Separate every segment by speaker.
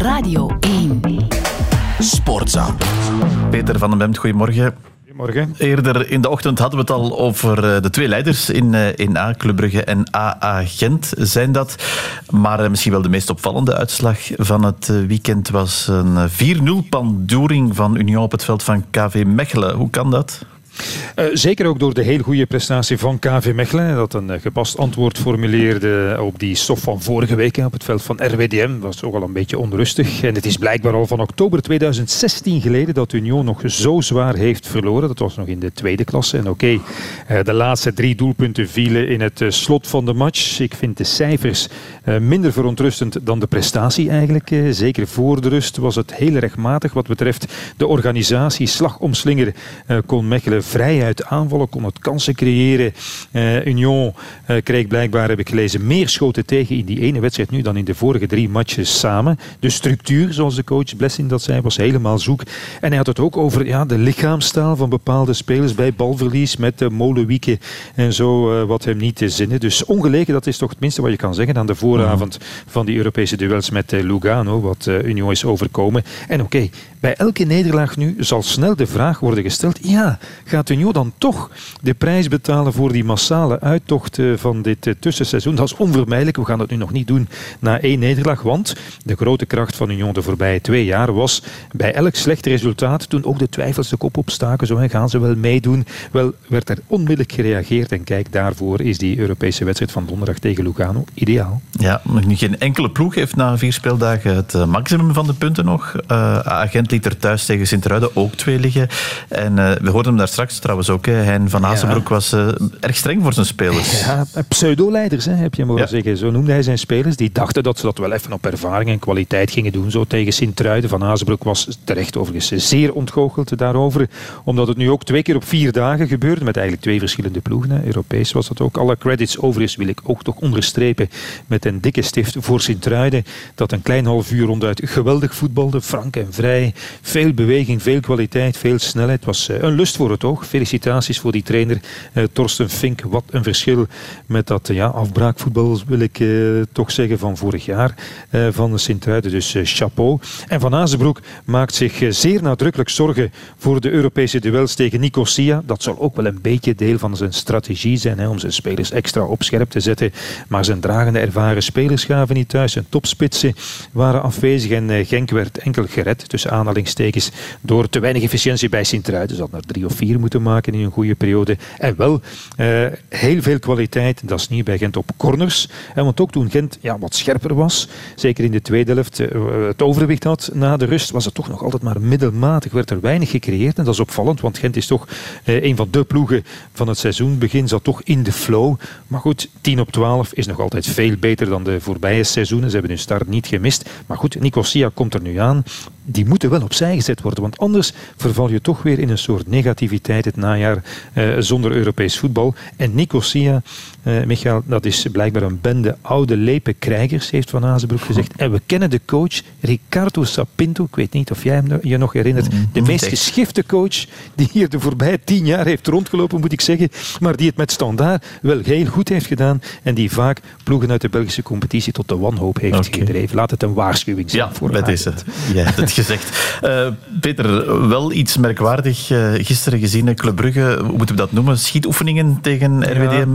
Speaker 1: Radio 1.
Speaker 2: Sportza.
Speaker 3: Peter van den Bemt, goedemorgen.
Speaker 4: Goedemorgen.
Speaker 3: Eerder in de ochtend hadden we het al over eh, de twee leiders in, eh, in A, Club Brugge en AA Gent zijn dat. Maar eh, misschien wel de meest opvallende uitslag van het weekend was een 4-0 pandoering van Union op het veld van KV Mechelen. Hoe kan dat?
Speaker 4: Uh, zeker ook door de heel goede prestatie van KV Mechelen. Dat een uh, gepast antwoord formuleerde op die stof van vorige week op het veld van RWDM. Dat was ook al een beetje onrustig. En het is blijkbaar al van oktober 2016 geleden dat Union nog zo zwaar heeft verloren. Dat was nog in de tweede klasse. En oké, uh, de laatste drie doelpunten vielen in het slot van de match. Ik vind de cijfers minder verontrustend dan de prestatie eigenlijk. zeker voor de rust was het heel rechtmatig wat betreft de organisatie. Slag om slinger kon Mechelen vrijheid aanvallen, kon het kansen creëren. Uh, Union uh, kreeg blijkbaar, heb ik gelezen, meer schoten tegen in die ene wedstrijd nu dan in de vorige drie matches samen. De structuur, zoals de coach Blessing dat zei, was helemaal zoek. En hij had het ook over ja, de lichaamstaal van bepaalde spelers bij balverlies met de molenwieken en zo, uh, wat hem niet te zinnen. Dus ongelegen, dat is toch het minste wat je kan zeggen aan de vooravond van die Europese duels met Lugano, wat Union is overkomen. En oké, bij elke nederlaag nu zal snel de vraag worden gesteld, ja, gaat Union dan toch de prijs betalen voor die massale uittocht van dit eh, tussenseizoen? Dat is onvermijdelijk. We gaan het nu nog niet doen na één nederlaag. Want de grote kracht van Union de voorbije twee jaar was bij elk slecht resultaat, toen ook de twijfels de kop opstaken, zo gaan ze wel meedoen, wel werd er onmiddellijk gereageerd. En kijk, daarvoor is die Europese wedstrijd van donderdag tegen Lugano ideaal.
Speaker 3: Ja, geen enkele ploeg heeft na vier speeldagen het eh, maximum van de punten nog. Uh, Agent liet er thuis tegen Sint-Truiden ook twee liggen. En we hoorden hem daar straks trouwens ook. Hein van Azenbroek was uh, erg streng voor zijn spelers.
Speaker 4: Ja, pseudo-leiders heb je mogen ja. zeggen. Zo noemde hij zijn spelers. Die dachten dat ze dat wel even op ervaring en kwaliteit gingen doen. Zo tegen Sint-Truiden. Van Azenbroek was terecht overigens zeer ontgoocheld daarover. Omdat het nu ook twee keer op vier dagen gebeurde. Met eigenlijk twee verschillende ploegen. Europees was dat ook. Alle credits overigens wil ik ook toch onderstrepen. Met een dikke stift voor Sint-Truiden. Dat een klein half uur ronduit geweldig voetbalde. Frank en vrij. Veel beweging, veel kwaliteit, veel snelheid. Het was een lust voor het oog. Felicitaties voor die trainer uh, Torsten Fink. Wat een verschil met dat ja, afbraakvoetbal, wil ik uh, toch zeggen, van vorig jaar uh, van Sint-Truiden. Dus chapeau. En Van Azenbroek maakt zich zeer nadrukkelijk zorgen voor de Europese duels tegen Nicosia. Dat zal ook wel een beetje deel van zijn strategie zijn, hè, om zijn spelers extra op scherp te zetten. Maar zijn dragende ervaren spelers gaven niet thuis. Zijn topspitsen waren afwezig en Genk werd enkel gered, tussen aanhalingstekens, door te weinig efficiëntie bij Sint-Truiden. Ze had naar drie of vier moeten maken in een goede periode. En wel uh, heel veel kwaliteit, dat is niet bij Gent op corners. En want ook toen Gent ja, wat scherper was, zeker in de tweede helft, uh, het overwicht had na de rust, was het toch nog altijd maar middelmatig. Werd er weinig gecreëerd en dat is opvallend, want Gent is toch uh, een van de ploegen van het seizoenbegin, zat toch in de flow. Maar goed, 10 op 12 is nog altijd veel beter dan de voorbije seizoenen. Ze hebben hun start niet gemist. Maar goed, Nicosia komt er nu aan. Die moeten wel opzij gezet worden, want anders verval je toch weer in een soort negativiteit het najaar uh, zonder Europees voetbal. En Nicosia, uh, Michael, dat is blijkbaar een bende oude lepe krijgers, heeft Van Azenbroek gezegd. En we kennen de coach Ricardo Sapinto, ik weet niet of jij hem je nog herinnert,
Speaker 3: Mm,
Speaker 4: de meest geschifte coach die hier de voorbije tien jaar heeft rondgelopen, moet ik zeggen, maar die het met standaard wel heel goed heeft gedaan en die vaak ploegen uit de Belgische competitie tot de wanhoop heeft okay. gedreven. Laat het een waarschuwing zijn
Speaker 3: ja,
Speaker 4: voor
Speaker 3: dat is het. Hebt gezegd. Uh, Peter, wel iets merkwaardig uh, gisteren gezien, Club Brugge, hoe moeten we dat noemen? Schietoefeningen tegen RWDM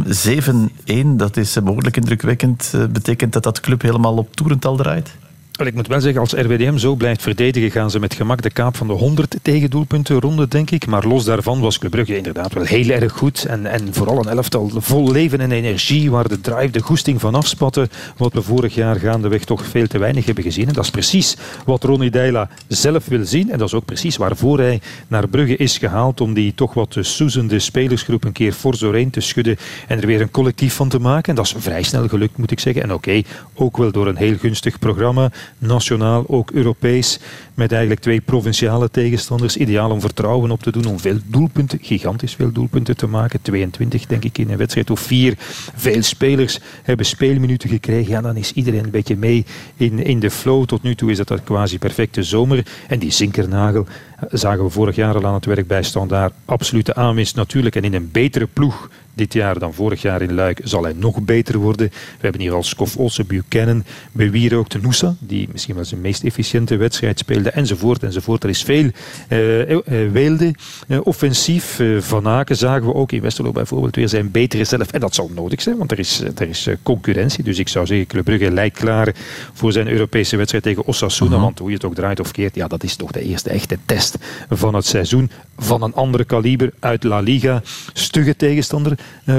Speaker 3: ja. 7-1. Dat is behoorlijk indrukwekkend. Betekent dat dat club helemaal op toerental draait?
Speaker 4: Ik moet wel zeggen, als RWDM zo blijft verdedigen, gaan ze met gemak de kaap van de 100 tegendoelpunten ronde, denk ik. Maar los daarvan was Club Brugge inderdaad wel heel erg goed. En, en vooral een elftal vol leven en energie, waar de drive, de goesting van afspatten, wat we vorig jaar gaandeweg toch veel te weinig hebben gezien. En dat is precies wat Ronny Deila zelf wil zien. En dat is ook precies waarvoor hij naar Brugge is gehaald, om die toch wat soezende spelersgroep een keer fors doorheen te schudden en er weer een collectief van te maken. En dat is vrij snel gelukt, moet ik zeggen. En oké, ook wel door een heel gunstig programma nationaal, ook Europees, met eigenlijk twee provinciale tegenstanders. Ideaal om vertrouwen op te doen, om veel doelpunten, gigantisch veel doelpunten te maken. 22 denk ik in een wedstrijd of vier. Veel spelers hebben speelminuten gekregen. Ja, dan is iedereen een beetje mee in, in de flow. Tot nu toe is dat een quasi perfecte zomer. En die zinkernagel zagen we vorig jaar al aan het werk bij Standaard. Absolute aanwinst natuurlijk. En in een betere ploeg dit jaar dan vorig jaar in Luik zal hij nog beter worden. We hebben hier al Skof Olsen, Buchanan, Bewier ook Noosa, die misschien wel zijn meest efficiënte wedstrijd speelde, enzovoort, enzovoort. Er is veel uh, uh, Weelde, uh, offensief. Van Aken zagen we ook in Westerlo bijvoorbeeld weer zijn betere zelf. En dat zal nodig zijn, want er is, er is concurrentie. Dus ik zou zeggen, Club Brugge lijkt klaar voor zijn Europese wedstrijd tegen Osasuna. -huh. Want hoe je het ook draait of keert, ja, dat is toch de eerste echte test van het seizoen. Van een andere kaliber uit La Liga. Stugge tegenstander,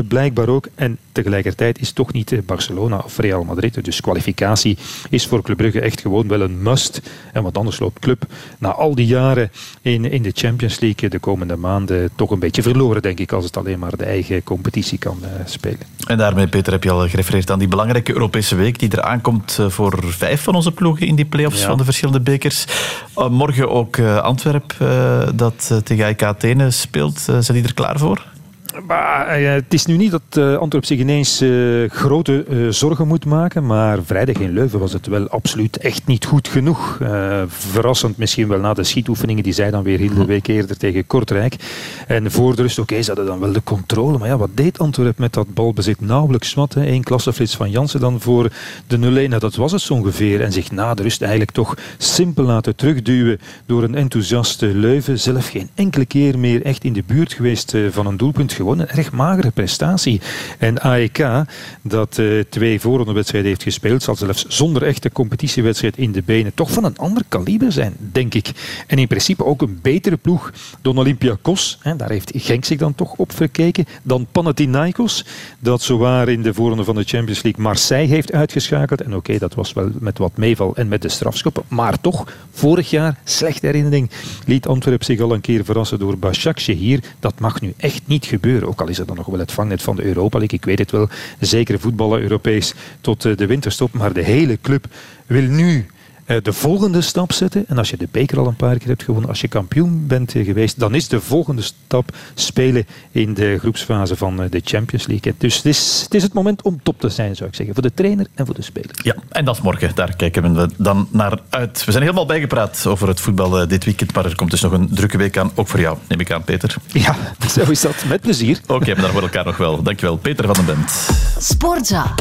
Speaker 4: blijkbaar ook. En tegelijkertijd is toch niet Barcelona of Real Madrid. Dus kwalificatie is voor Club Brugge echt gewoon wel een must. En wat anders loopt Club na al die jaren in, in de Champions League de komende maanden toch een beetje verloren, denk ik, als het alleen maar de eigen competitie kan uh, spelen.
Speaker 3: En daarmee, Peter, heb je al gerefereerd aan die belangrijke Europese week die er aankomt voor vijf van onze ploegen in die play-offs ja. van de verschillende bekers. Uh, morgen ook uh, Antwerp dat tegen IK Athene speelt. zijn die er klaar voor?
Speaker 4: Maar, uh, het is nu niet dat uh, Antwerp zich ineens uh, grote zorgen moet maken, maar vrijdag in Leuven was het wel absoluut echt niet goed genoeg. verrassend misschien wel na de schietoefeningen die zij dan weer hielden een week eerder tegen Kortrijk. En voor de rust, oké, okay, ze hadden dan wel de controle, maar ja, wat deed Antwerp met dat balbezit? Nauwelijks wat, hè. Eén klasseflits van Jansen dan voor de 0-1, nou, dat was het zo ongeveer. En zich na de rust eigenlijk toch simpel laten terugduwen door een enthousiaste Leuven. Zelf geen enkele keer meer echt in de buurt geweest van een doelpunt gewoon een erg magere prestatie. En AEK, dat uh, twee wedstrijden heeft gespeeld, zal zelfs zonder echte competitiewedstrijd in de benen toch van een ander kaliber zijn, denk ik. En in principe ook een betere ploeg dan Olympiakos. Hè, daar heeft Genk zich dan toch op verkeken. Dan Panathinaikos, dat zowaar in de voorronde van de Champions League Marseille heeft uitgeschakeld. En oké, dat was wel met wat meeval en met de strafschoppen. Maar toch, vorig jaar, slechte herinnering, liet Antwerp zich al een keer verrassen door Başakşehir. Dat mag nu echt niet gebeuren. Ook al is er dan nog wel het vangnet van de Europa League. Ik weet het wel. Zeker voetballen Europees tot eh, de winterstop. Maar de hele club wil nu de volgende stap zetten. En als je de beker al een paar keer hebt gewonnen, als je kampioen bent geweest, dan is de volgende stap spelen in de groepsfase van eh, de Champions League. Dus het is, het is het moment om top te zijn, zou ik zeggen. Voor de trainer en voor de speler.
Speaker 3: Ja, en dat is morgen. Daar kijken we dan naar uit. We zijn helemaal bijgepraat over het voetbal dit weekend, maar er komt dus nog een drukke week aan. Ook voor jou, neem ik aan, Peter.
Speaker 4: Ja, zo is dat. Met plezier.
Speaker 3: Oké, okay, maar dan voor elkaar nog wel. Dankjewel, Peter van den Bent.
Speaker 2: Sportza.